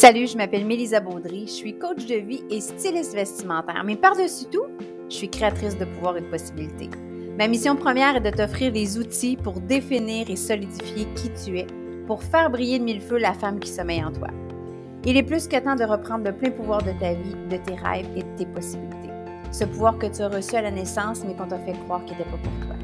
Salut, je m'appelle Mélisa Baudry, je suis coach de vie et styliste vestimentaire, mais par-dessus tout, je suis créatrice de pouvoir et de possibilités. Ma mission première est de t'offrir les outils pour définir et solidifier qui tu es, pour faire briller de mille feux la femme qui sommeille en toi. Il est plus que temps de reprendre le plein pouvoir de ta vie, de tes rêves et de tes possibilités. Ce pouvoir que tu as reçu à la naissance, mais qu'on t'a fait croire qu'il n'était pas pour toi.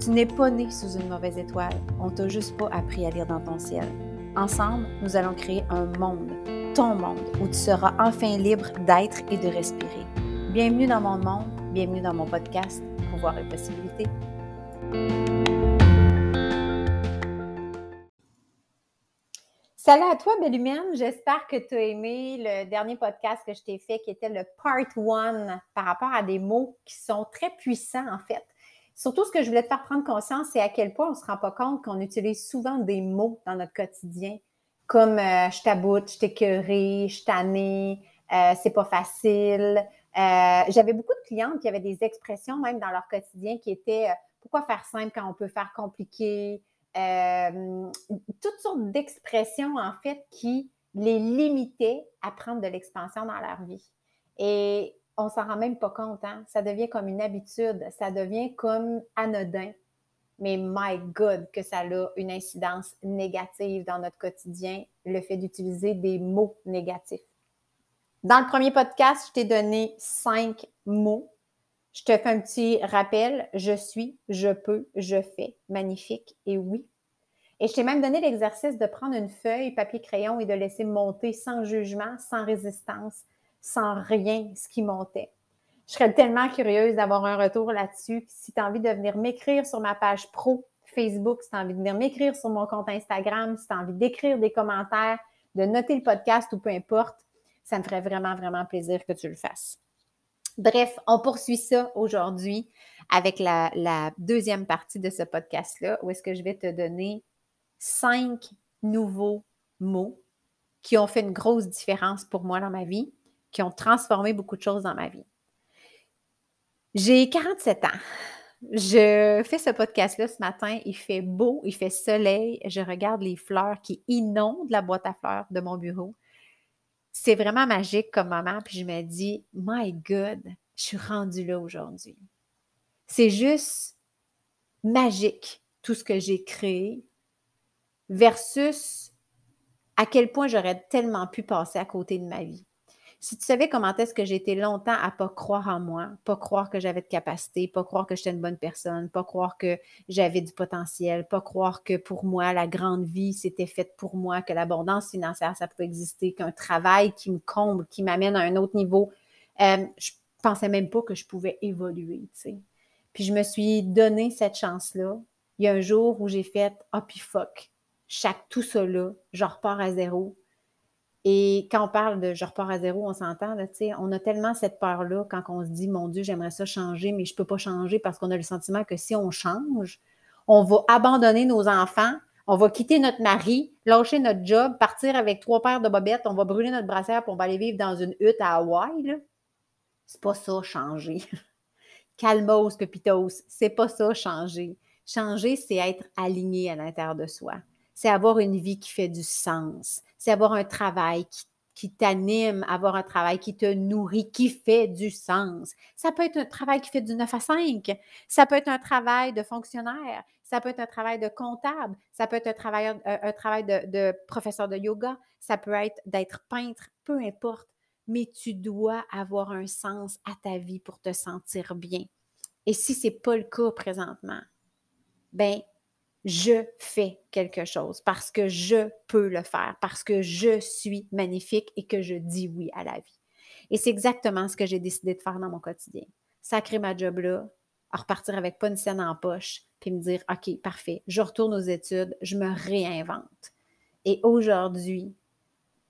Tu n'es pas né sous une mauvaise étoile, on t'a juste pas appris à lire dans ton ciel. Ensemble, nous allons créer un monde, ton monde, où tu seras enfin libre d'être et de respirer. Bienvenue dans mon monde, bienvenue dans mon podcast Pouvoir et possibilités. Salut à toi, belle. J'espère que tu as aimé le dernier podcast que je t'ai fait, qui était le part 1 par rapport à des mots qui sont très puissants, en fait. Surtout, ce que je voulais te faire prendre conscience, c'est à quel point on ne se rend pas compte qu'on utilise souvent des mots dans notre quotidien, comme euh, je t'aboute, je t'écœurée, je tannée, euh, c'est pas facile. Euh, j'avais beaucoup de clientes qui avaient des expressions même dans leur quotidien qui étaient pourquoi faire simple quand on peut faire compliqué? toutes sortes d'expressions, en fait, qui les limitaient à prendre de l'expansion dans leur vie. Et on s'en rend même pas compte. Hein? Ça devient comme une habitude, ça devient comme anodin. Mais my God, que ça a une incidence négative dans notre quotidien, le fait d'utiliser des mots négatifs. Dans le premier podcast, je t'ai donné cinq mots. Je te fais un petit rappel. Je suis, je peux, je fais, magnifique et oui. Et je t'ai même donné l'exercice de prendre une feuille, papier, crayon et de laisser monter sans jugement, sans résistance, sans rien ce qui montait. Je serais tellement curieuse d'avoir un retour là-dessus. Si tu as envie de venir m'écrire sur ma page pro Facebook, si tu as envie de venir m'écrire sur mon compte Instagram, si tu as envie d'écrire des commentaires, de noter le podcast ou peu importe, ça me ferait vraiment, vraiment plaisir que tu le fasses. Bref, on poursuit ça aujourd'hui avec la, deuxième partie de ce podcast-là, où est-ce que je vais te donner cinq nouveaux mots qui ont fait une grosse différence pour moi dans ma vie qui ont transformé beaucoup de choses dans ma vie. J'ai 47 ans. Je fais ce podcast-là ce matin. Il fait beau, il fait soleil. Je regarde les fleurs qui inondent la boîte à fleurs de mon bureau. C'est vraiment magique comme moment. Puis je me dis, My God, je suis rendue là aujourd'hui. C'est juste magique tout ce que j'ai créé versus à quel point j'aurais tellement pu passer à côté de ma vie. Si tu savais comment est-ce que j'ai été longtemps à pas croire en moi, pas croire que j'avais de capacité, pas croire que j'étais une bonne personne, pas croire que j'avais du potentiel, pas croire que pour moi, la grande vie, c'était faite pour moi, que l'abondance financière, ça pouvait exister, qu'un travail qui me comble, qui m'amène à un autre niveau, euh, je pensais même pas que je pouvais évoluer, tu. Puis je me suis donné cette chance-là. Il y a un jour où j'ai fait « Ah, puis fuck, chaque tout ça là, je repars à zéro, et quand on parle de je repars à zéro, on s'entend, on a tellement cette peur-là quand on se dit, mon Dieu, j'aimerais ça changer, mais je ne peux pas changer parce qu'on a le sentiment que si on change, on va abandonner nos enfants, on va quitter notre mari, lâcher notre job, partir avec trois paires de bobettes, on va brûler notre brassière pour on va aller vivre dans une hutte à Hawaï. C'est pas ça, changer. Calmos, pepitos, c'est pas ça, changer. Changer, c'est être aligné à l'intérieur de soi. C'est avoir une vie qui fait du sens c'est avoir un travail qui, t'anime, avoir un travail qui te nourrit, qui fait du sens. Ça peut être un travail qui fait du 9 à 5. Ça peut être un travail de fonctionnaire. Ça peut être un travail de comptable. Ça peut être un travail, euh, travail de, de professeur de yoga. Ça peut être d'être peintre, peu importe. Mais tu dois avoir un sens à ta vie pour te sentir bien. Et si ce n'est pas le cas présentement, ben je fais quelque chose parce que je peux le faire, parce que je suis magnifique et que je dis oui à la vie. Et c'est exactement ce que j'ai décidé de faire dans mon quotidien. Sacrer ma job là, repartir avec pas une scène en poche, puis me dire OK, parfait, je retourne aux études, je me réinvente. Et aujourd'hui,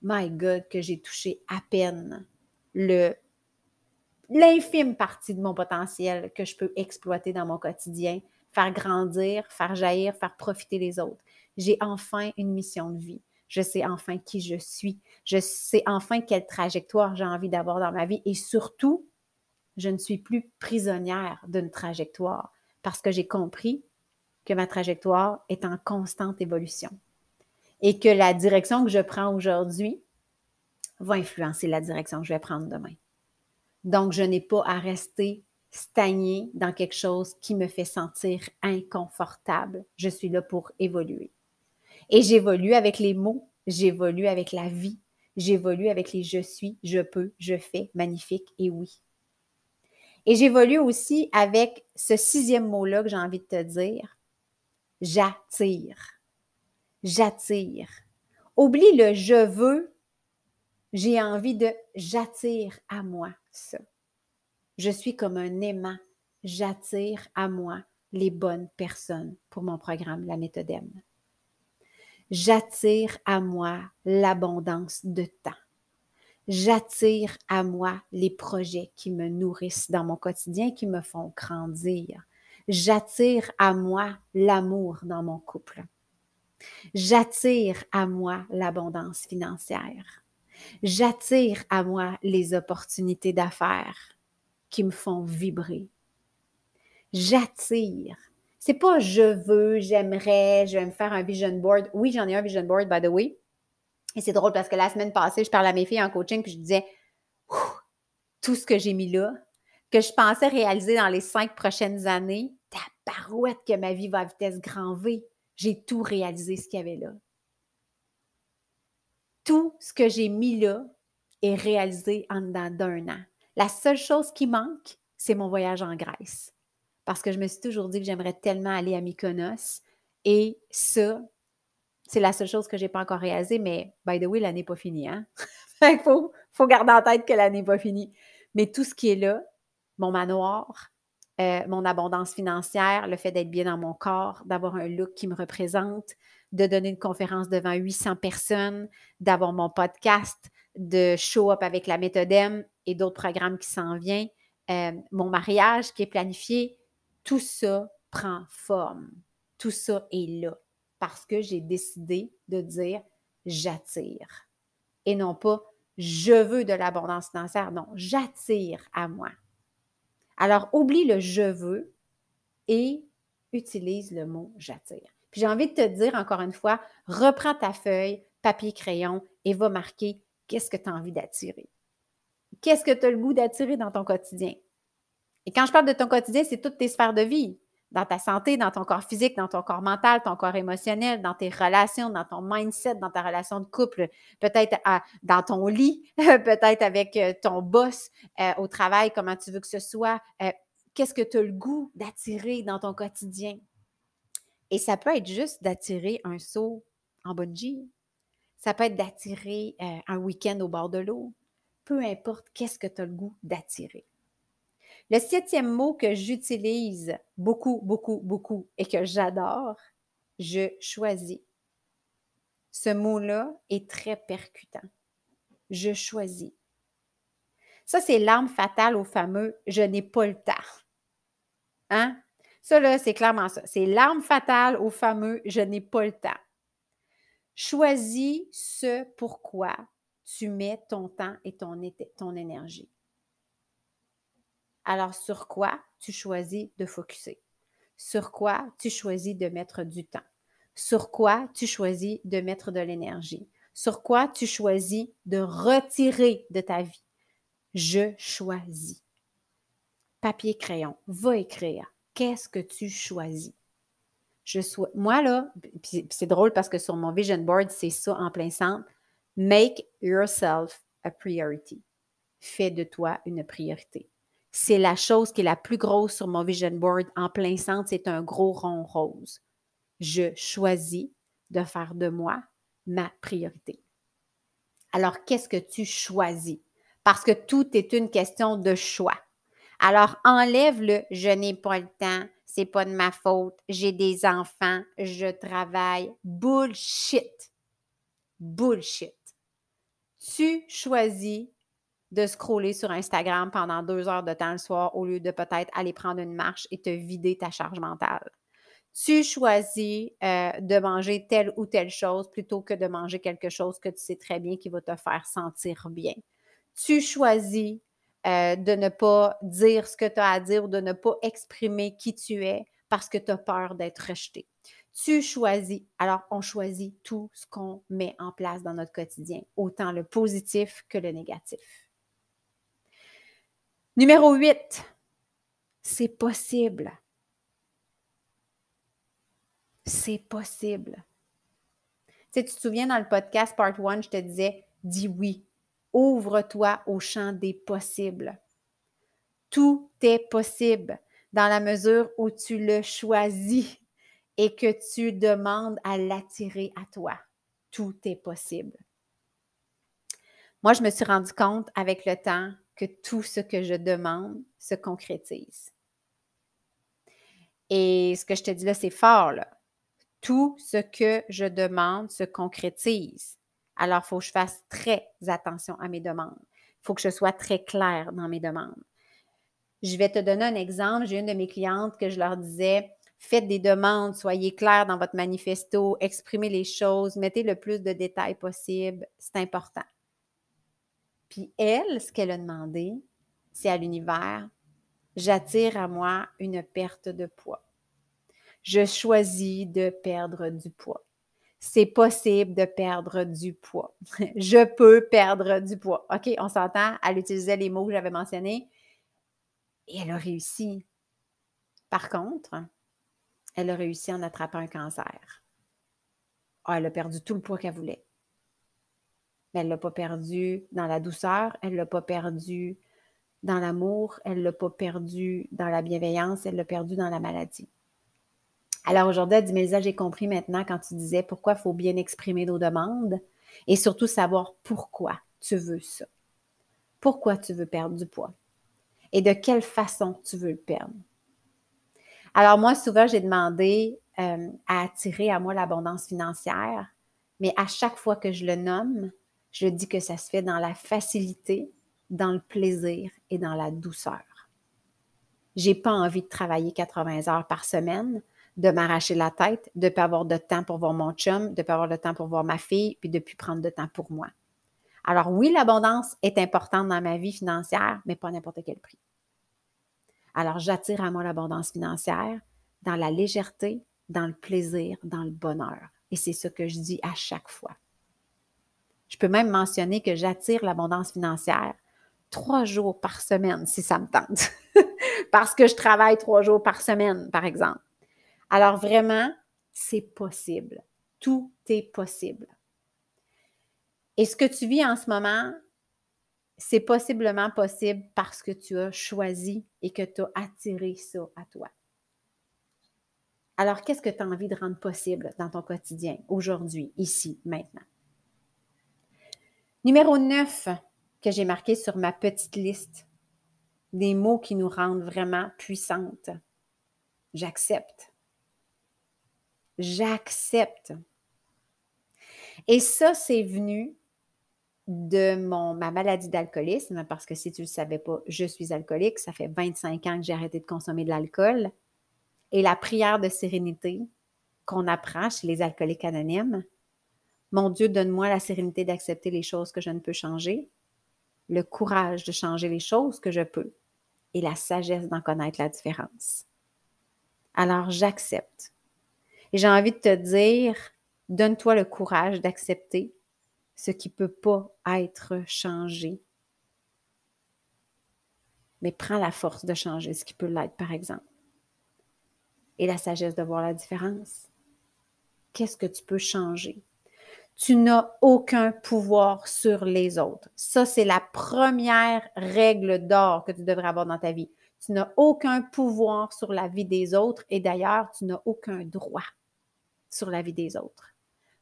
my God, que j'ai touché à peine le l'infime partie de mon potentiel que je peux exploiter dans mon quotidien faire grandir, faire jaillir, faire profiter les autres. J'ai enfin une mission de vie. Je sais enfin qui je suis. Je sais enfin quelle trajectoire j'ai envie d'avoir dans ma vie. Et surtout, je ne suis plus prisonnière d'une trajectoire parce que j'ai compris que ma trajectoire est en constante évolution et que la direction que je prends aujourd'hui va influencer la direction que je vais prendre demain. Donc, je n'ai pas à rester stagné dans quelque chose qui me fait sentir inconfortable. Je suis là pour évoluer. Et j'évolue avec les mots, j'évolue avec la vie, j'évolue avec les je suis, je peux, je fais, magnifique et oui. Et j'évolue aussi avec ce sixième mot-là que j'ai envie de te dire. J'attire. J'attire. Oublie le je veux. J'ai envie de j'attire à moi ça. Je suis comme un aimant. J'attire à moi les bonnes personnes pour mon programme La méthode. J'attire à moi l'abondance de temps j'attire à moi les projets qui me nourrissent dans mon quotidien, qui me font grandir. J'attire à moi l'amour dans mon couple. J'attire à moi l'abondance financière. J'attire à moi les opportunités d'affaires qui me font vibrer. J'attire. C'est pas je veux, j'aimerais, je vais me faire un vision board. Oui, j'en ai un vision board, by the way. Et c'est drôle parce que la semaine passée, je parlais à mes filles en coaching, puis je disais tout ce que j'ai mis là, que je pensais réaliser dans les cinq prochaines années, ta barouette que ma vie va à vitesse grand V. J'ai tout réalisé ce qu'il y avait là. Tout ce que j'ai mis là est réalisé en dedans d'un an. La seule chose qui manque, c'est mon voyage en Grèce. Parce que je me suis toujours dit que j'aimerais tellement aller à Mykonos. Et ça, c'est la seule chose que je n'ai pas encore réalisée, mais by the way, l'année n'est pas finie. Hein? Il faut, garder en tête que l'année n'est pas finie. Mais tout ce qui est là, mon manoir, euh, mon abondance financière, le fait d'être bien dans mon corps, d'avoir un look qui me représente, de donner une conférence devant 800 personnes, d'avoir mon podcast, de show up avec la méthode M et d'autres programmes qui s'en viennent, euh, mon mariage qui est planifié, tout ça prend forme. Tout ça est là parce que j'ai décidé de dire j'attire et non pas je veux de l'abondance financière. Non, j'attire à moi. Alors, oublie le je veux et utilise le mot j'attire. Puis j'ai envie de te dire encore une fois, reprends ta feuille, papier, crayon et va marquer qu'est-ce que tu as envie d'attirer? Qu'est-ce que tu as le goût d'attirer dans ton quotidien? Et quand je parle de ton quotidien, c'est toutes tes sphères de vie dans ta santé, dans ton corps physique, dans ton corps mental, ton corps émotionnel, dans tes relations, dans ton mindset, dans ta relation de couple, peut-être dans ton lit, peut-être avec euh, ton boss euh, au travail, comment tu veux que ce soit. Euh, qu'est-ce que tu as le goût d'attirer dans ton quotidien? Et ça peut être juste d'attirer un saut en bungee. Ça peut être d'attirer un week-end au bord de l'eau. Peu importe qu'est-ce que tu as le goût d'attirer? Le septième mot que j'utilise beaucoup, beaucoup, beaucoup et que j'adore, je choisis. Ce mot-là est très percutant. Je choisis. Ça, c'est l'arme fatale au fameux je n'ai pas le temps. Hein? Ça, là, c'est clairement ça. C'est l'arme fatale au fameux je n'ai pas le temps. Choisis ce pourquoi tu mets ton temps et ton, ton énergie. Alors, sur quoi tu choisis de focuser? Sur quoi tu choisis de mettre du temps? Sur quoi tu choisis de mettre de l'énergie? Sur quoi tu choisis de retirer de ta vie? Je choisis. Papier, crayon, va écrire. Qu'est-ce que tu choisis? Je sois, moi, là, c'est drôle parce que sur mon vision board, c'est ça en plein centre. Make yourself a priority. Fais de toi une priorité c'est la chose qui est la plus grosse sur mon vision board en plein centre, c'est un gros rond rose. Je choisis de faire de moi ma priorité. Alors, qu'est-ce que tu choisis? Parce que tout est une question de choix. Alors, enlève le je n'ai pas le temps, c'est pas de ma faute, j'ai des enfants, je travaille. Bullshit. Bullshit. Tu choisis de scroller sur Instagram pendant deux heures de temps le soir au lieu de peut-être aller prendre une marche et te vider ta charge mentale. Tu choisis euh, de manger telle ou telle chose plutôt que de manger quelque chose que tu sais très bien qui va te faire sentir bien. Tu choisis euh, de ne pas dire ce que tu as à dire ou de ne pas exprimer qui tu es parce que tu as peur d'être rejeté. Tu choisis. Alors, on choisit tout ce qu'on met en place dans notre quotidien, autant le positif que le négatif. Numéro 8, c'est possible. C'est possible. Tu, tu te souviens dans le podcast Part 1, je te disais, dis oui, ouvre-toi au champ des possibles. Tout est possible dans la mesure où tu le choisis et que tu demandes à l'attirer à toi. Tout est possible. Moi, je me suis rendu compte avec le temps que tout ce que je demande se concrétise. Et ce que je te dis là, c'est fort. Tout ce que je demande se concrétise. Alors, il faut que je fasse très attention à mes demandes. Il faut que je sois très claire dans mes demandes. Je vais te donner un exemple. J'ai une de mes clientes que je leur disais, faites des demandes, soyez clairs dans votre manifesto, exprimez les choses, mettez le plus de détails possible. C'est important. Puis elle, ce qu'elle a demandé, c'est à l'univers, j'attire à moi une perte de poids. Je choisis de perdre du poids. C'est possible de perdre du poids. je peux perdre du poids. OK, on s'entend, elle utilisait les mots que j'avais mentionnés et elle a réussi. Par contre, elle a réussi en attrapant un cancer. Ah, elle a perdu tout le poids qu'elle voulait. Mais elle ne l'a pas perdu dans la douceur, elle ne l'a pas perdu dans l'amour, elle ne l'a pas perdu dans la bienveillance, elle l'a perdu dans la maladie. Alors aujourd'hui, elle dit, j'ai compris maintenant quand tu disais pourquoi il faut bien exprimer nos demandes et surtout savoir pourquoi tu veux ça. Pourquoi tu veux perdre du poids et de quelle façon tu veux le perdre. Alors moi, souvent, j'ai demandé euh, à attirer à moi l'abondance financière, mais à chaque fois que je le nomme, je dis que ça se fait dans la facilité, dans le plaisir et dans la douceur. J'ai pas envie de travailler 80 heures par semaine, de m'arracher la tête, de ne pas avoir de temps pour voir mon chum, de ne pas avoir de temps pour voir ma fille, puis de ne plus prendre de temps pour moi. Alors oui, l'abondance est importante dans ma vie financière, mais pas n'importe quel prix. Alors j'attire à moi l'abondance financière dans la légèreté, dans le plaisir, dans le bonheur. Et c'est ce que je dis à chaque fois. Je peux même mentionner que j'attire l'abondance financière trois jours par semaine si ça me tente. Parce que je travaille trois jours par semaine, par exemple. Alors vraiment, c'est possible. Tout est possible. Et ce que tu vis en ce moment, c'est possiblement possible parce que tu as choisi et que tu as attiré ça à toi. Alors, qu'est-ce que tu as envie de rendre possible dans ton quotidien, aujourd'hui, ici, maintenant? Numéro 9 que j'ai marqué sur ma petite liste des mots qui nous rendent vraiment puissantes. J'accepte. J'accepte. Et ça, c'est venu de ma maladie d'alcoolisme, parce que si tu ne le savais pas, je suis alcoolique. Ça fait 25 ans que j'ai arrêté de consommer de l'alcool. Et la prière de sérénité qu'on apprend chez les alcooliques anonymes, mon Dieu, donne-moi la sérénité d'accepter les choses que je ne peux changer, le courage de changer les choses que je peux et la sagesse d'en connaître la différence. Alors j'accepte. Et j'ai envie de te dire, donne-toi le courage d'accepter ce qui ne peut pas être changé. Mais prends la force de changer ce qui peut l'être, par exemple. Et la sagesse de voir la différence. Qu'est-ce que tu peux changer? tu n'as aucun pouvoir sur les autres. Ça, c'est la première règle d'or que tu devrais avoir dans ta vie. Tu n'as aucun pouvoir sur la vie des autres et d'ailleurs, tu n'as aucun droit sur la vie des autres.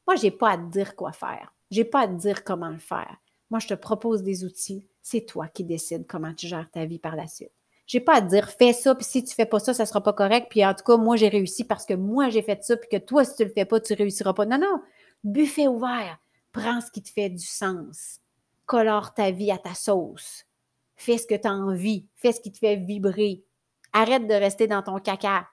Moi, je n'ai pas à te dire quoi faire. Je n'ai pas à te dire comment le faire. Moi, je te propose des outils. C'est toi qui décides comment tu gères ta vie par la suite. Je n'ai pas à te dire fais ça, puis si tu ne fais pas ça, ça ne sera pas correct. Puis en tout cas, moi, j'ai réussi parce que moi, j'ai fait ça, puis que toi, si tu ne le fais pas, tu ne réussiras pas. Non, non buffet ouvert. Prends ce qui te fait du sens. Colore ta vie à ta sauce. Fais ce que tu as envie. Fais ce qui te fait vibrer. Arrête de rester dans ton caca.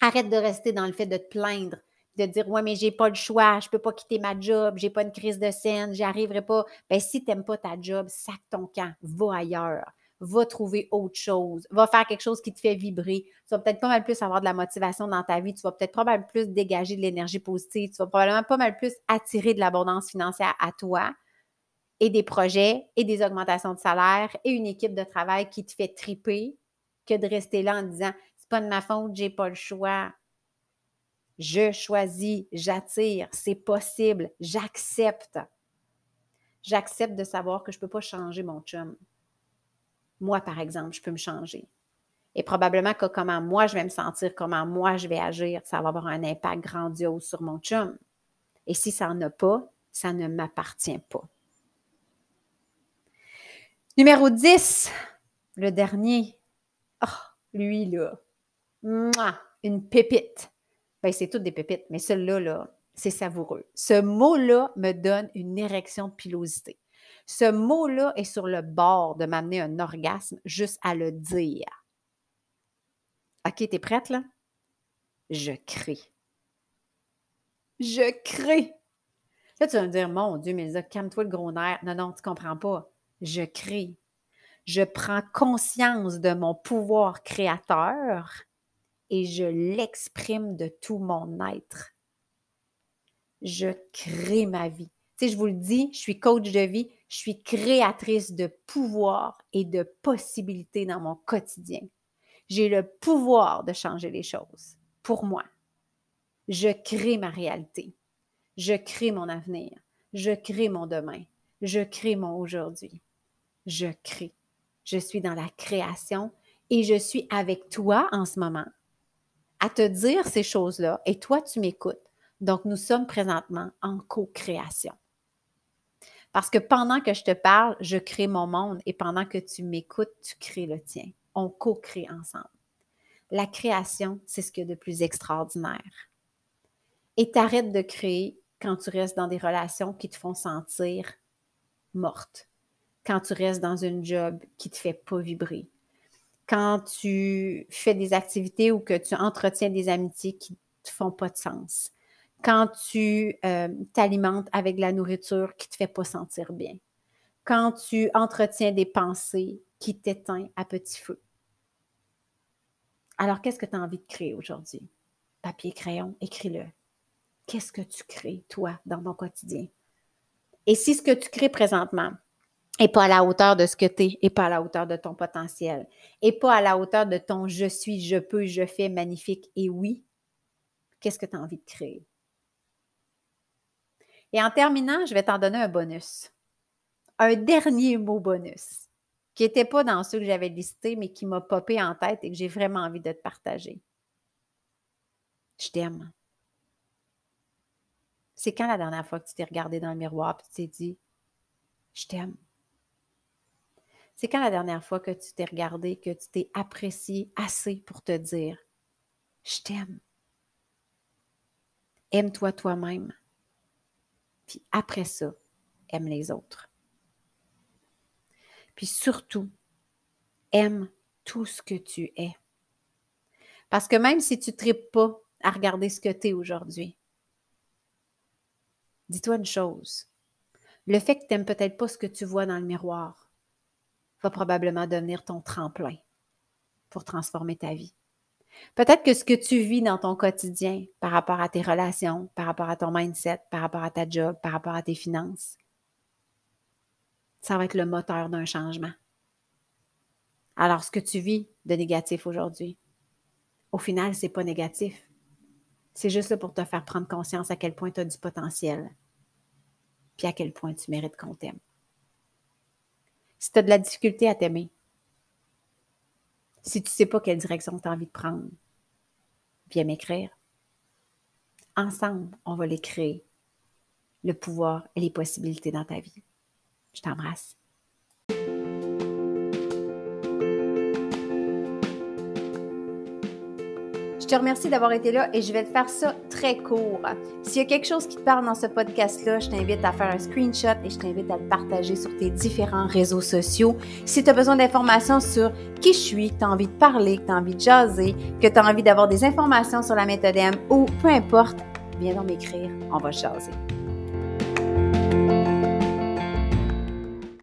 Arrête de rester dans le fait de te plaindre, de dire Ouais, mais j'ai pas le choix, je peux pas quitter ma job, j'ai pas une crise de scène, j'y arriverai pas. Ben, si tu pas ta job, sac ton camp, va ailleurs. va trouver autre chose, va faire quelque chose qui te fait vibrer. Tu vas peut-être pas mal plus avoir de la motivation dans ta vie, tu vas peut-être pas mal plus dégager de l'énergie positive, tu vas probablement pas mal plus attirer de l'abondance financière à toi et des projets et des augmentations de salaire et une équipe de travail qui te fait triper que de rester là en disant c'est pas de ma faute, j'ai pas le choix. Je choisis, j'attire, c'est possible, j'accepte. J'accepte de savoir que je ne peux pas changer mon chum. Moi, par exemple, je peux me changer. Et probablement que comment moi je vais me sentir, comment moi je vais agir, ça va avoir un impact grandiose sur mon chum. Et si ça n'en a pas, ça ne m'appartient pas. Numéro 10, le dernier. Oh, lui, là. une pépite. Ben, c'est toutes des pépites, mais celui-là, là, c'est savoureux. Ce mot-là me donne une érection de pilosité. Ce mot-là est sur le bord de m'amener un orgasme juste à le dire. OK, t'es prête là? Je crie. Je crie. Là, tu vas me dire, mon Dieu, mais calme-toi le gros nerf. Non, non, tu comprends pas. Je crie. Je prends conscience de mon pouvoir créateur et je l'exprime de tout mon être je crée ma vie. Tu je vous le dis, je suis coach de vie, je suis créatrice de pouvoir et de possibilités dans mon quotidien. J'ai le pouvoir de changer les choses pour moi. Je crée ma réalité. Je crée mon avenir. Je crée mon demain. Je crée mon aujourd'hui. Je crée. Je suis dans la création et je suis avec toi en ce moment à te dire ces choses-là et toi, tu m'écoutes donc, nous sommes présentement en co-création. Parce que pendant que je te parle, je crée mon monde et pendant que tu m'écoutes, tu crées le tien. On co-crée ensemble. La création, c'est ce qu'il y a de plus extraordinaire. Et t'arrêtes de créer quand tu restes dans des relations qui te font sentir morte, quand tu restes dans une job qui ne te fait pas vibrer, quand tu fais des activités ou que tu entretiens des amitiés qui ne te font pas de sens, quand tu euh, t'alimentes avec de la nourriture qui ne te fait pas sentir bien, quand tu entretiens des pensées qui t'éteignent à petit feu. Alors, qu'est-ce que tu as envie de créer aujourd'hui? Papier, crayon, écris-le. Qu'est-ce que tu crées, toi, dans ton quotidien? Et si ce que tu crées présentement n'est pas à la hauteur de ce que tu es, et pas à la hauteur de ton potentiel, et pas à la hauteur de ton je suis, je peux, je fais magnifique et oui, qu'est-ce que tu as envie de créer? Et en terminant, je vais t'en donner un bonus. Un dernier mot bonus, qui n'était pas dans ceux que j'avais listés, mais qui m'a popé en tête et que j'ai vraiment envie de te partager. Je t'aime. C'est quand la dernière fois que tu t'es regardé dans le miroir et tu t'es dit Je t'aime? C'est quand la dernière fois que tu t'es regardé, que tu t'es apprécié assez pour te dire Je t'aime. Aime-toi toi-même. Puis après ça, aime les autres. Puis surtout, aime tout ce que tu es. Parce que même si tu ne tripes pas à regarder ce que tu es aujourd'hui, dis-toi une chose. Le fait que tu n'aimes peut-être pas ce que tu vois dans le miroir va probablement devenir ton tremplin pour transformer ta vie. Peut-être que ce que tu vis dans ton quotidien par rapport à tes relations, par rapport à ton mindset, par rapport à ta job, par rapport à tes finances, ça va être le moteur d'un changement. Alors, ce que tu vis de négatif aujourd'hui, au final, ce n'est pas négatif. C'est juste là pour te faire prendre conscience à quel point tu as du potentiel, puis à quel point tu mérites qu'on t'aime. Si tu as de la difficulté à t'aimer, si tu ne sais pas quelle direction tu as envie de prendre, viens m'écrire. Ensemble, on va les créer, le pouvoir et les possibilités dans ta vie. Je t'embrasse. Te remercie d'avoir été là et je vais te faire ça très court. S'il y a quelque chose qui te parle dans ce podcast-là, je t'invite à faire un screenshot et je t'invite à le partager sur tes différents réseaux sociaux. Si tu as besoin d'informations sur qui je suis, que tu as envie de parler, que tu as envie de jaser, que tu as envie d'avoir des informations sur la méthode M ou peu importe, viens donc m'écrire, on va jaser.